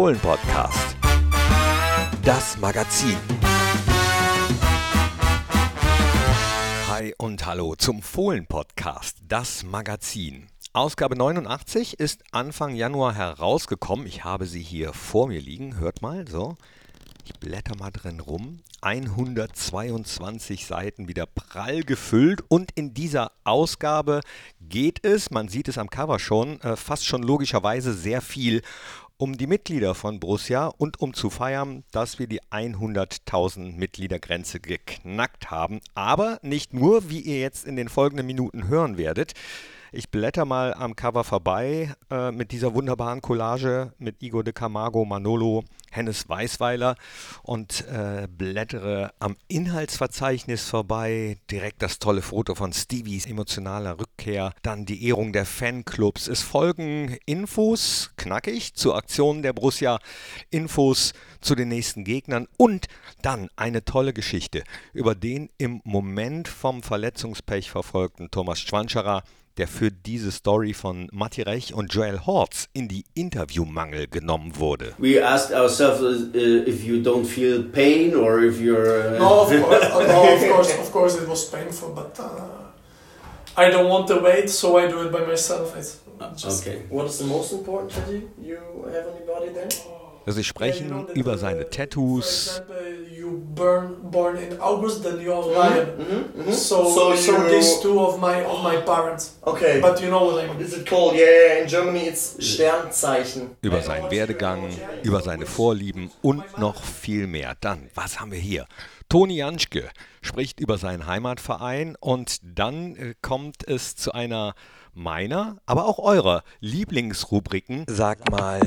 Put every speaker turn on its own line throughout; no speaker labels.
Fohlen-Podcast. Das Magazin. Hi und hallo zum Fohlen-Podcast. Das Magazin. Ausgabe 89 ist Anfang Januar herausgekommen. Ich habe sie hier vor mir liegen. Hört mal, so. Ich blätter mal drin rum. 122 Seiten wieder prall gefüllt und in dieser Ausgabe geht es, man sieht es am Cover schon, äh, fast schon logischerweise sehr viel um die Mitglieder von Borussia und um zu feiern, dass wir die 100.000 Mitgliedergrenze geknackt haben. Aber nicht nur, wie ihr jetzt in den folgenden Minuten hören werdet. Ich blätter mal am Cover vorbei äh, mit dieser wunderbaren Collage mit Igor de Camargo, Manolo, Hennes Weißweiler und äh, blättere am Inhaltsverzeichnis vorbei. Direkt das tolle Foto von Stevies emotionaler Rückkehr. Dann die Ehrung der Fanclubs. Es folgen Infos, knackig, zur Aktion der Borussia. Infos zu den nächsten Gegnern und dann eine tolle Geschichte über den im Moment vom Verletzungspech verfolgten Thomas Schwanscherer der für diese Story von Matti Rech und Joel Hortz in die Interviewmangel genommen wurde.
We asked ourselves uh, if you don't feel pain or if you're.
Uh no, of course, no, of course, of course, it was painful, but uh, I don't want to wait, so I do it by myself. It's
just okay. What is the most important tattoo you have on your body then?
Sie sprechen über seine Tattoos.
You burn born in August, then you are lion. Mm -hmm, mm -hmm. So, so, so these two of my of my parents.
Okay.
But you know what I mean.
Is it called? Yeah, in Germany it's Sternzeichen.
Über seinen Werdegang, über seine Vorlieben und noch viel mehr. Dann, was haben wir hier? Toni Janschke spricht über seinen Heimatverein und dann äh, kommt es zu einer meiner, aber auch eurer Lieblingsrubriken. Sag mal,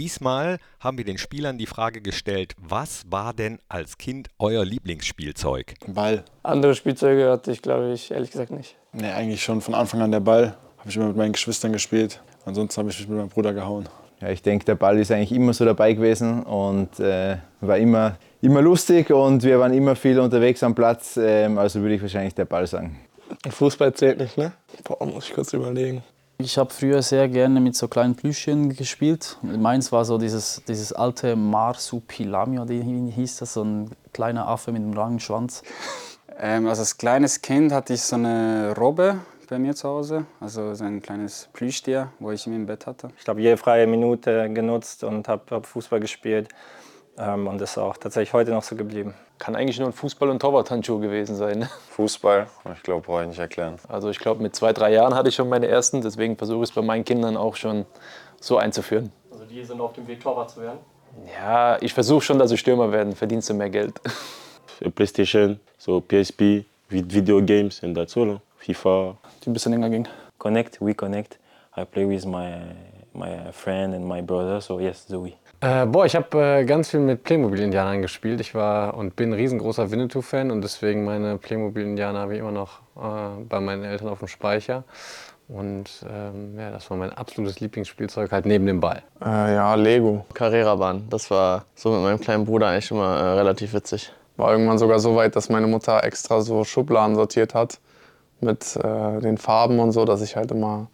Diesmal haben wir den Spielern die Frage gestellt, was war denn als Kind euer Lieblingsspielzeug?
Ball.
Andere Spielzeuge hatte ich, glaube ich, ehrlich gesagt nicht.
Nee, eigentlich schon von Anfang an der Ball. Habe ich immer mit meinen Geschwistern gespielt. Ansonsten habe ich mich mit meinem Bruder gehauen.
Ja, ich denke, der Ball ist eigentlich immer so dabei gewesen und äh, war immer, immer lustig und wir waren immer viel unterwegs am Platz. Ähm, also würde ich wahrscheinlich der Ball sagen.
Fußball zählt nicht, ne? Boah, muss ich kurz überlegen.
Ich habe früher sehr gerne mit so kleinen Plüschchen gespielt. Meins war so dieses, dieses alte Marsupilami, wie hieß das, so ein kleiner Affe mit einem langen Schwanz.
Ähm, also als kleines Kind hatte ich so eine Robbe bei mir zu Hause, also so ein kleines Plüschtier, wo ich immer im Bett hatte.
Ich habe jede freie Minute genutzt und habe hab Fußball gespielt. Ähm, und das ist auch tatsächlich heute noch so geblieben.
Kann eigentlich nur ein Fußball- und Torwarthandschuh gewesen sein. Ne?
Fußball, ich glaube, brauche ich nicht erklären.
Also ich glaube, mit zwei, drei Jahren hatte ich schon meine ersten, deswegen versuche ich es bei meinen Kindern auch schon so einzuführen.
Also die sind auf dem Weg, Torwart zu werden?
Ja, ich versuche schon, dass sie Stürmer werden, verdienst du mehr Geld.
Playstation, so PSP, Videogames und dazu, ne? FIFA.
Die ein bisschen länger ging.
Connect, we connect. I play with my, my friend and my brother, so yes, Zoe.
Äh, boah, ich habe äh, ganz viel mit Playmobil-Indianern gespielt. Ich war und bin ein riesengroßer Winnetou-Fan und deswegen meine Playmobil-Indianer habe ich immer noch äh, bei meinen Eltern auf dem Speicher. Und ähm, ja, das war mein absolutes Lieblingsspielzeug, halt neben dem Ball.
Äh, ja, Lego.
Carrera-Bahn. Das war so mit meinem kleinen Bruder eigentlich immer äh, relativ witzig.
War irgendwann sogar so weit, dass meine Mutter extra so Schubladen sortiert hat mit äh, den Farben und so, dass ich halt immer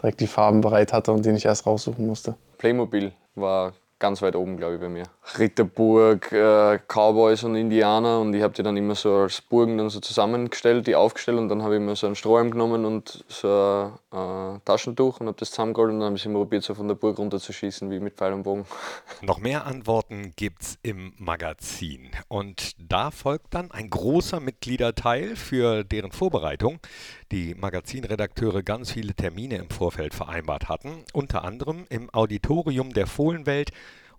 direkt die Farben bereit hatte und die nicht erst raussuchen musste.
Playmobil war ganz weit oben, glaube ich, bei mir. Ritterburg, äh, Cowboys und Indianer und ich habe die dann immer so als Burgen dann so zusammengestellt, die aufgestellt und dann habe ich mir so einen Strohhalm genommen und so ein äh, Taschentuch und habe das zusammengeholt und dann habe ich immer probiert, so von der Burg runterzuschießen, wie mit Pfeil und Bogen.
Noch mehr Antworten gibt's im Magazin und da folgt dann ein großer Mitgliederteil für deren Vorbereitung. Die Magazinredakteure ganz viele Termine im Vorfeld vereinbart hatten, unter anderem im Auditorium der Fohlenwelt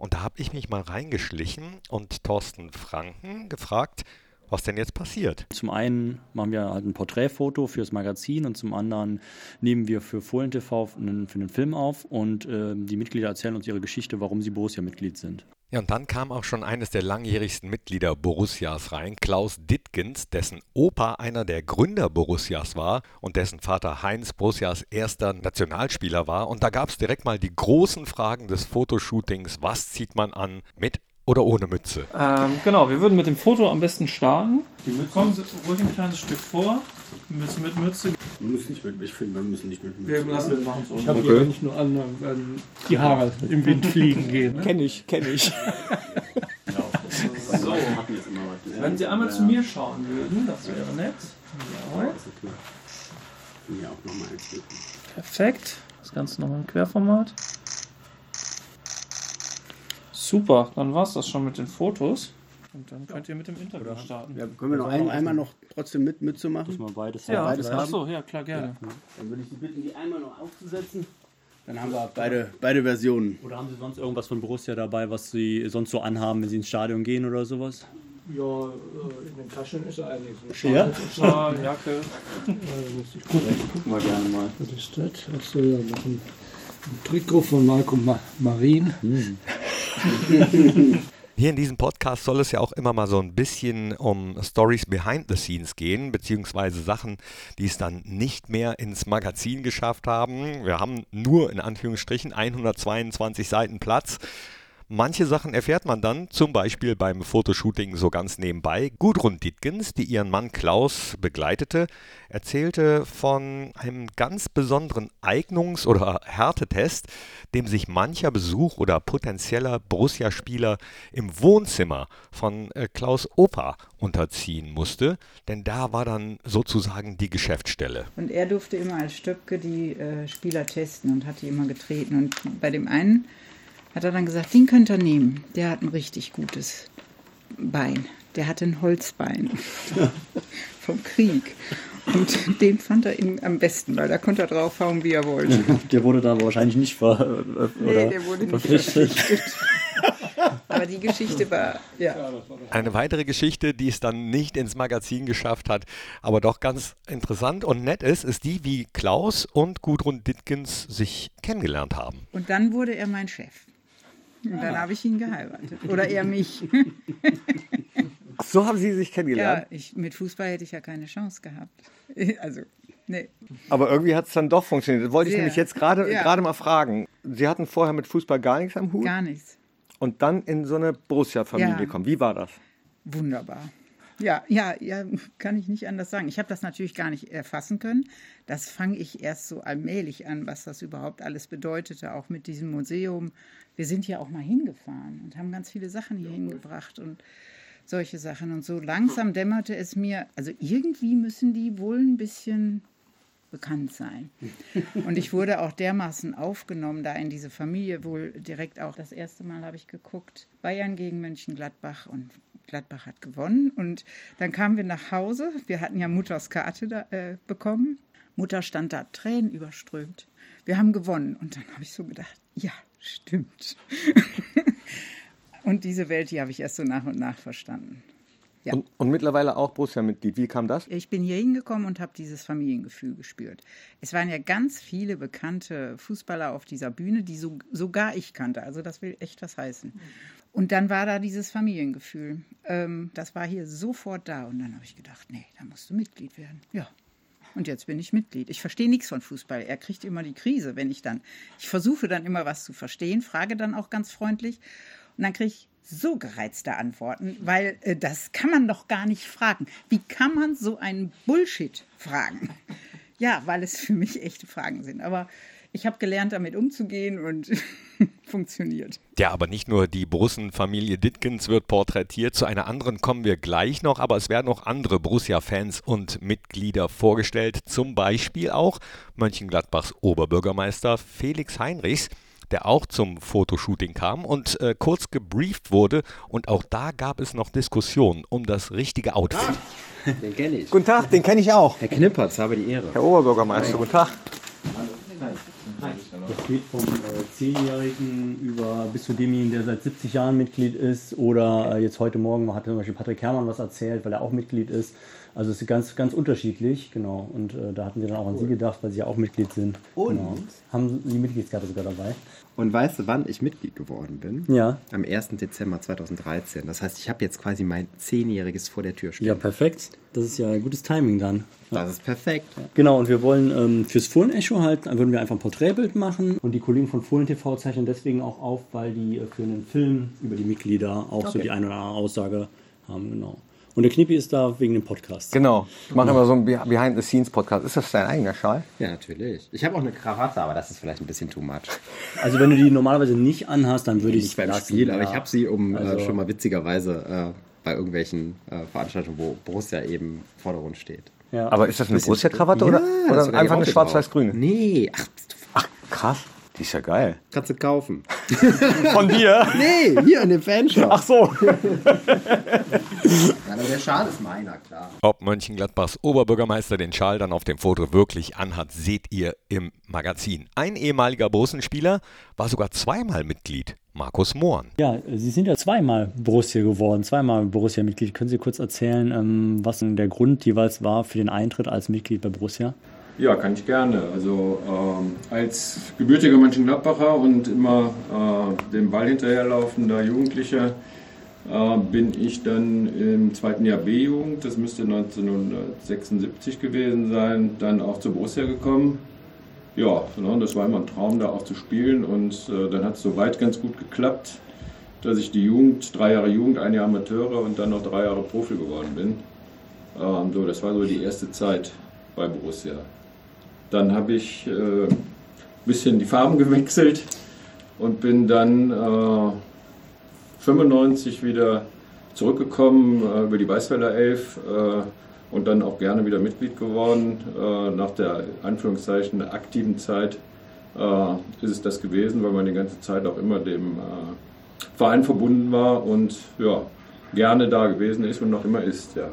und da habe ich mich mal reingeschlichen und Thorsten Franken gefragt, was denn jetzt passiert.
Zum einen machen wir halt ein Porträtfoto fürs Magazin und zum anderen nehmen wir für Fohlen TV einen, für einen Film auf und äh, die Mitglieder erzählen uns ihre Geschichte, warum sie Borussia-Mitglied sind.
Ja, und dann kam auch schon eines der langjährigsten Mitglieder Borussias rein, Klaus Dittgens, dessen Opa einer der Gründer Borussias war und dessen Vater Heinz Borussias erster Nationalspieler war. Und da gab es direkt mal die großen Fragen des Fotoshootings. Was zieht man an mit oder ohne Mütze?
Ähm, genau, wir würden mit dem Foto am besten starten. Die Mütze. Kommen Sie ruhig ein kleines Stück vor. Mütze mit Mütze.
Wir müssen nicht mit, ich finde, wir müssen nicht mit Mütze.
Wir lassen wir machen es
Ich habe
Okay.
hier nicht nur an, wenn die Haare im Wind fliegen gehen. Ne?
Kenn ich, kenn ich.
So, wenn Sie einmal zu mir schauen würden, das wäre nett. Ja.
Ja, auch nochmal.
Perfekt. Das Ganze nochmal im Querformat. Super, dann war es das schon mit den Fotos. Und dann könnt ihr mit dem Interview starten.
Ja, können wir noch ein, einmal noch trotzdem mit Mütze machen?
Muss man beides
Ja,
beides haben?
so, ja, klar, gerne.
Dann würde ich Sie bitten, die einmal noch aufzusetzen. Dann haben wir beide, beide Versionen.
Oder haben Sie sonst irgendwas von Borussia dabei, was Sie sonst so anhaben, wenn Sie ins Stadion gehen oder sowas?
Ja, äh, in den Taschen ist einiges.
Ja?
Schal, Jacke.
Äh, ich gucken.
Gucken wir gerne mal.
Was ist das? Achso, ja, noch ein, ein Trikot von Marco Ma Marin.
Hier in diesem Podcast soll es ja auch immer mal so ein bisschen um Stories behind the scenes gehen, beziehungsweise Sachen, die es dann nicht mehr ins Magazin geschafft haben. Wir haben nur in Anführungsstrichen 122 Seiten Platz. Manche Sachen erfährt man dann, zum Beispiel beim Fotoshooting so ganz nebenbei. Gudrun Dittgens, die ihren Mann Klaus begleitete, erzählte von einem ganz besonderen Eignungs- oder Härtetest, dem sich mancher Besuch oder potenzieller Borussia-Spieler im Wohnzimmer von äh, Klaus Opa unterziehen musste, denn da war dann sozusagen die Geschäftsstelle.
Und er durfte immer als Stöpke die äh, Spieler testen und hat die immer getreten. Und bei dem einen hat er dann gesagt, den könnt ihr nehmen. Der hat ein richtig gutes Bein. Der hatte ein Holzbein vom Krieg. Und den fand er ihm am besten, weil da konnte er draufhauen, wie er wollte.
Der wurde da wahrscheinlich nicht ver oder
Nee, der wurde nicht
verpflichtet.
Aber die Geschichte war, ja.
Eine weitere Geschichte, die es dann nicht ins Magazin geschafft hat, aber doch ganz interessant und nett ist, ist die, wie Klaus und Gudrun Dittgens sich kennengelernt haben.
Und dann wurde er mein Chef. Und dann habe ich ihn geheiratet. Oder er mich.
So haben Sie sich
Ja,
kennengelernt.
ich, mit Fußball hätte ich ja keine Chance gehabt. Also, nee.
Aber irgendwie hat es dann doch funktioniert. Das wollte ich
Sehr.
nämlich jetzt gerade
Ja.
mal fragen. Sie hatten vorher mit Fußball gar nichts am Hut
Gar nichts.
und dann in so eine Borussia-Familie
Ja.
kommen. Wie war das?
Wunderbar. Ja, ja, ja, kann ich nicht anders sagen. Ich habe das natürlich gar nicht erfassen können. Das fange ich erst so allmählich an, was das überhaupt alles bedeutete, auch mit diesem Museum. Wir sind ja auch mal hingefahren und haben ganz viele Sachen hier hingebracht und solche Sachen. Und so langsam dämmerte es mir, also irgendwie müssen die wohl ein bisschen bekannt sein. Und ich wurde auch dermaßen aufgenommen da in diese Familie, wohl direkt auch das erste Mal habe ich geguckt, Bayern gegen Mönchengladbach und Gladbach hat gewonnen. Und dann kamen wir nach Hause, wir hatten ja Mutters Karte da, äh, bekommen. Mutter stand da, Tränen überströmt. Wir haben gewonnen. Und dann habe ich so gedacht, ja, stimmt. und diese Welt, die habe ich erst so nach und nach verstanden. Ja.
Und, und mittlerweile auch Borussia-Mitglied. Wie kam das?
Ich bin hier hingekommen und habe dieses Familiengefühl gespürt. Es waren ja ganz viele bekannte Fußballer auf dieser Bühne, die so, sogar ich kannte. Also das will echt was heißen. Und dann war da dieses Familiengefühl. Ähm, das war hier sofort da. Und dann habe ich gedacht, nee, da musst du Mitglied werden. Ja. Und jetzt bin ich Mitglied. Ich verstehe nichts von Fußball. Er kriegt immer die Krise, wenn ich dann. Ich versuche dann immer was zu verstehen, frage dann auch ganz freundlich. Und dann kriege ich so gereizte Antworten, weil äh, das kann man doch gar nicht fragen. Wie kann man so einen Bullshit fragen? Ja, weil es für mich echte Fragen sind. Aber ich habe gelernt, damit umzugehen und funktioniert.
Ja, aber nicht nur die Borussen-Familie Ditkens wird porträtiert, zu einer anderen kommen wir gleich noch, aber es werden auch andere Borussia-Fans und Mitglieder vorgestellt, zum Beispiel auch Mönchengladbachs Oberbürgermeister Felix Heinrichs, der auch zum Fotoshooting kam und äh, kurz gebrieft wurde und auch da gab es noch Diskussionen um das richtige Outfit.
Den kenne ich.
Guten Tag, den kenne ich auch.
Herr Knippertz, habe die Ehre.
Herr Oberbürgermeister, guten Tag.
Das geht vom äh, 10-Jährigen über bis zu demjenigen, der seit 70 Jahren Mitglied ist. Oder äh, jetzt heute Morgen hat zum Beispiel Patrick Herrmann was erzählt, weil er auch Mitglied ist. Also es ist ganz, ganz unterschiedlich, genau. Und äh, da hatten wir dann auch an Sie gedacht, weil Sie ja auch Mitglied sind.
Und?
Genau. Haben Sie die Mitgliedskarte sogar dabei?
Und weißt du, wann ich Mitglied geworden bin?
Ja.
Am 1. Dezember 2013. Das heißt, ich habe jetzt quasi mein Zehnjähriges vor der Tür stehen.
Ja, perfekt. Das ist ja ein gutes Timing dann.
Das ist perfekt.
Genau, und wir wollen ähm, fürs Fohlen-Echo halt, dann würden wir einfach ein Porträtbild machen. Und die Kollegen von Fohlen TV zeichnen deswegen auch auf, weil die äh, für einen Film über die Mitglieder auch so
Okay.
die eine oder andere Aussage haben. Genau. Und der Knippi ist da wegen dem Podcast.
Genau. Ich mache immer so einen Be- Behind-the-Scenes-Podcast. Ist das dein eigener Schal?
Ja, natürlich. Ich habe auch eine Krawatte, aber das ist vielleicht ein bisschen too much.
Also wenn du die normalerweise nicht anhast, dann würde ich
Nicht beim
lassen,
Spiel, aber
ja.
ich habe sie, um
Also-
äh, schon mal witzigerweise äh, bei irgendwelchen äh, Veranstaltungen, wo Borussia eben im Vordergrund steht.
Ja.
Aber ist das eine Borussia-Krawatte oder,
Ja,
oder
das ist
einfach eine
Raute
schwarz-weiß-grüne?
Nee, ach,
krass. Die ist ja geil.
kannst du kaufen.
Von dir?
Nee, hier in dem Fanshop.
Ach so.
Ja, aber der Schal ist meiner, klar.
Ob Mönchengladbachs Oberbürgermeister den Schal dann auf dem Foto wirklich anhat, seht ihr im Magazin. Ein ehemaliger Borussen-Spieler war sogar zweimal Mitglied, Markus Mohren.
Ja, Sie sind ja zweimal Borussia geworden, zweimal Borussia-Mitglied. Können Sie kurz erzählen, ähm, was denn der Grund jeweils war für den Eintritt als Mitglied bei Borussia?
Ja, kann ich gerne. Also ähm, als gebürtiger Mönchengladbacher und immer äh, dem Ball hinterherlaufender Jugendlicher bin ich dann im zweiten Jahr B-Jugend, das müsste 1976 gewesen sein, dann auch zur Borussia gekommen. Ja, ne, das war immer ein Traum, da auch zu spielen und äh, dann hat es soweit ganz gut geklappt, dass ich die Jugend, drei Jahre Jugend, ein Jahr Amateure und dann noch drei Jahre Profi geworden bin. Ähm, so, das war so die erste Zeit bei Borussia. Dann habe ich ein äh, bisschen die Farben gewechselt und bin dann äh, 95 wieder zurückgekommen äh, über die Weißweiler 11 äh, und dann auch gerne wieder Mitglied geworden. Äh, nach der Anführungszeichen aktiven Zeit äh, ist es das gewesen, weil man die ganze Zeit auch immer dem äh, Verein verbunden war und ja, gerne da gewesen ist und noch immer ist. Ja.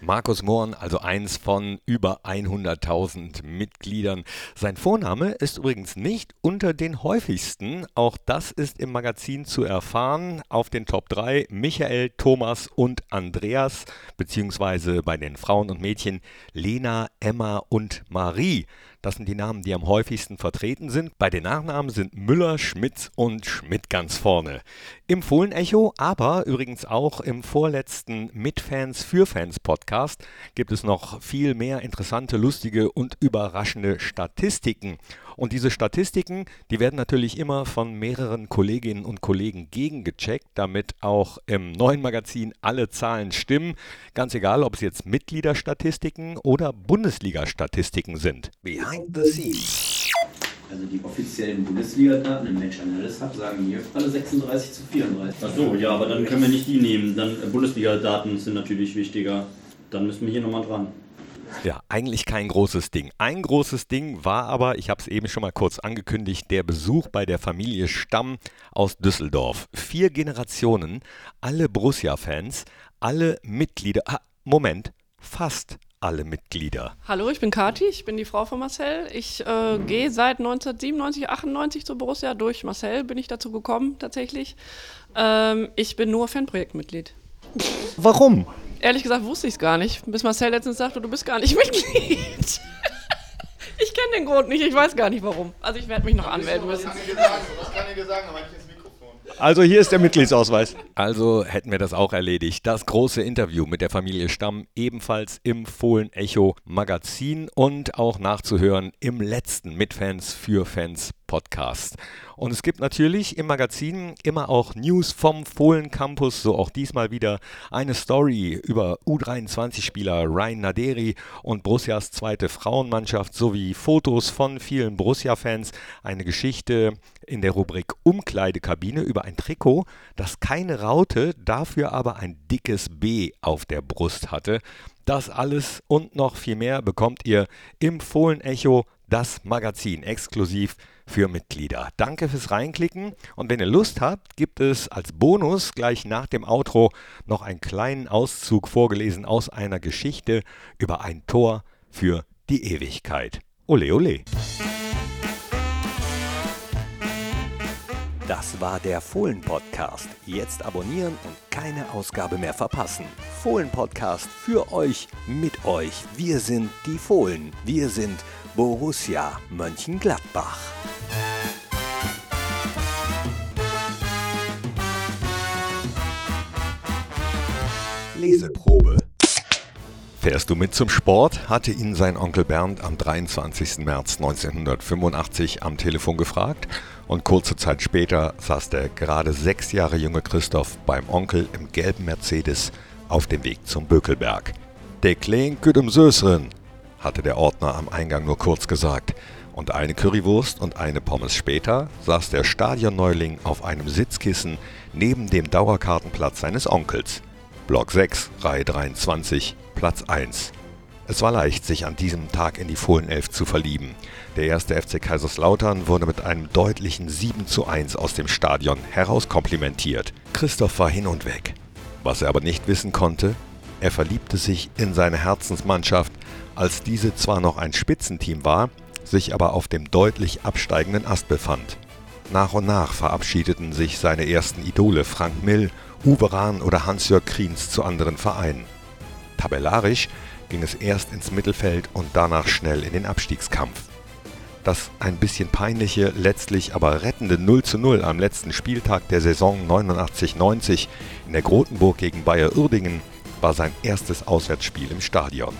Markus Mohren, also eins von über 100.000 Mitgliedern. Sein Vorname ist übrigens nicht unter den häufigsten. Auch das ist im Magazin zu erfahren. Auf den Top 3 Michael, Thomas und Andreas, beziehungsweise bei den Frauen und Mädchen Lena, Emma und Marie. Das sind die Namen, die am häufigsten vertreten sind. Bei den Nachnamen sind Müller, Schmitz und Schmidt ganz vorne. Im Fohlen-Echo, aber übrigens auch im vorletzten Mit-Fans für Fans Podcast gibt es noch viel mehr interessante, lustige und überraschende Statistiken. Und diese Statistiken, die werden natürlich immer von mehreren Kolleginnen und Kollegen gegengecheckt, damit auch im neuen Magazin alle Zahlen stimmen. Ganz egal, ob es jetzt Mitgliederstatistiken oder Bundesliga-Statistiken sind. Behind the scenes.
Also die offiziellen Bundesliga-Daten im Match Analyst Hub sagen hier alle 36 zu 34.
Ach so, ja, aber dann können wir nicht die nehmen. Dann äh, Bundesliga-Daten sind natürlich wichtiger. Dann müssen wir hier nochmal dran.
Ja, eigentlich kein großes Ding. Ein großes Ding war aber, ich habe es eben schon mal kurz angekündigt, der Besuch bei der Familie Stamm aus Düsseldorf. Vier Generationen, alle Borussia-Fans, alle Mitglieder. Ah, Moment, fast alle Mitglieder.
Hallo, ich bin Kati, ich bin die Frau von Marcel. Ich äh, gehe seit 1997, 98 zu Borussia. Durch Marcel bin ich dazu gekommen, tatsächlich. Ähm, ich bin nur Fanprojektmitglied.
Warum?
Ehrlich gesagt wusste ich es gar nicht, bis Marcel letztens sagte, du bist gar nicht Mitglied. ich kenne den Grund nicht, ich weiß gar nicht warum. Also ich werde mich noch anmelden müssen.
Also hier ist der Mitgliedsausweis. Also hätten wir das auch erledigt. Das große Interview mit der Familie Stamm ebenfalls im Fohlen Echo Magazin und auch nachzuhören im letzten Mitfans für Fans Podcast. Und es gibt natürlich im Magazin immer auch News vom Fohlen Campus, so auch diesmal wieder eine Story über U23-Spieler Ryan Naderi und Borussias zweite Frauenmannschaft sowie Fotos von vielen Borussia-Fans, eine Geschichte in der Rubrik Umkleidekabine über ein Trikot, das keine Raute, dafür aber ein dickes B auf der Brust hatte. Das alles und noch viel mehr bekommt ihr im Fohlen Echo, das Magazin exklusiv für Mitglieder. Danke fürs Reinklicken und wenn ihr Lust habt, gibt es als Bonus gleich nach dem Outro noch einen kleinen Auszug vorgelesen aus einer Geschichte über ein Tor für die Ewigkeit. Ole ole. Das war der Fohlen-Podcast. Jetzt abonnieren und keine Ausgabe mehr verpassen. Fohlen-Podcast für euch, mit euch. Wir sind die Fohlen. Wir sind Borussia Mönchengladbach. Leseprobe. Fährst du mit zum Sport? hatte ihn sein Onkel Bernd am 23. März 1985 am Telefon gefragt und kurze Zeit später saß der gerade sechs Jahre junge Christoph beim Onkel im gelben Mercedes auf dem Weg zum Bökelberg. Der klingt gut im Sösren, hatte der Ordner am Eingang nur kurz gesagt. Und eine Currywurst und eine Pommes später saß der Stadionneuling auf einem Sitzkissen neben dem Dauerkartenplatz seines Onkels. Block 6, Reihe 23, Platz 1. Es war leicht, sich an diesem Tag in die Fohlenelf zu verlieben. Der erste FC Kaiserslautern wurde mit einem deutlichen 7 zu 1 aus dem Stadion herauskomplimentiert. Christoph war hin und weg. Was er aber nicht wissen konnte, er verliebte sich in seine Herzensmannschaft, als diese zwar noch ein Spitzenteam war, sich aber auf dem deutlich absteigenden Ast befand. Nach und nach verabschiedeten sich seine ersten Idole Frank Mill, Uwe Rahn oder Hans-Jörg Kriens zu anderen Vereinen. Tabellarisch ging es erst ins Mittelfeld und danach schnell in den Abstiegskampf. Das ein bisschen peinliche, letztlich aber rettende 0 zu 0 am letzten Spieltag der Saison 89-90 in der Grotenburg gegen Bayer Uerdingen war sein erstes Auswärtsspiel im Stadion.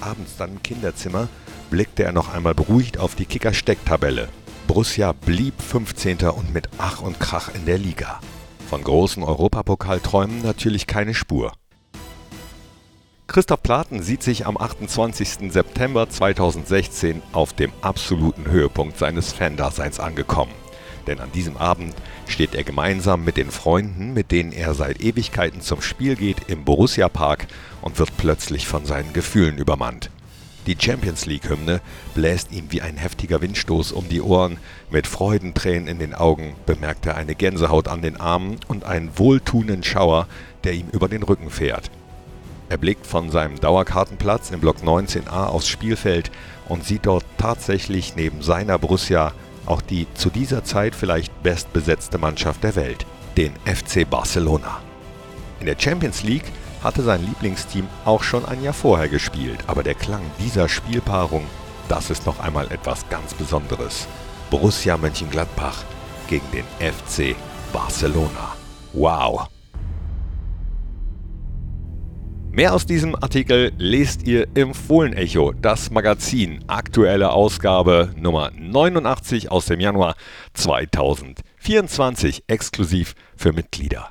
Abends dann im Kinderzimmer blickte er noch einmal beruhigt auf die Kicker-Stecktabelle. Borussia blieb 15. und mit Ach und Krach in der Liga. Von großen Europapokalträumen natürlich keine Spur. Christoph Platen sieht sich am 28. September 2016 auf dem absoluten Höhepunkt seines Fandaseins angekommen. Denn an diesem Abend steht er gemeinsam mit den Freunden, mit denen er seit Ewigkeiten zum Spiel geht, im Borussia Park und wird plötzlich von seinen Gefühlen übermannt. Die Champions League-Hymne bläst ihm wie ein heftiger Windstoß um die Ohren. Mit Freudentränen in den Augen bemerkt er eine Gänsehaut an den Armen und einen wohltuenden Schauer, der ihm über den Rücken fährt. Er blickt von seinem Dauerkartenplatz im Block 19a aufs Spielfeld und sieht dort tatsächlich neben seiner Borussia auch die zu dieser Zeit vielleicht bestbesetzte Mannschaft der Welt, den FC Barcelona. In der Champions League hatte sein Lieblingsteam auch schon ein Jahr vorher gespielt, aber der Klang dieser Spielpaarung, das ist noch einmal etwas ganz Besonderes. Borussia Mönchengladbach gegen den FC Barcelona. Wow! Mehr aus diesem Artikel lest ihr im Fohlenecho, das Magazin, aktuelle Ausgabe Nummer 89 aus dem Januar 2024, exklusiv für Mitglieder.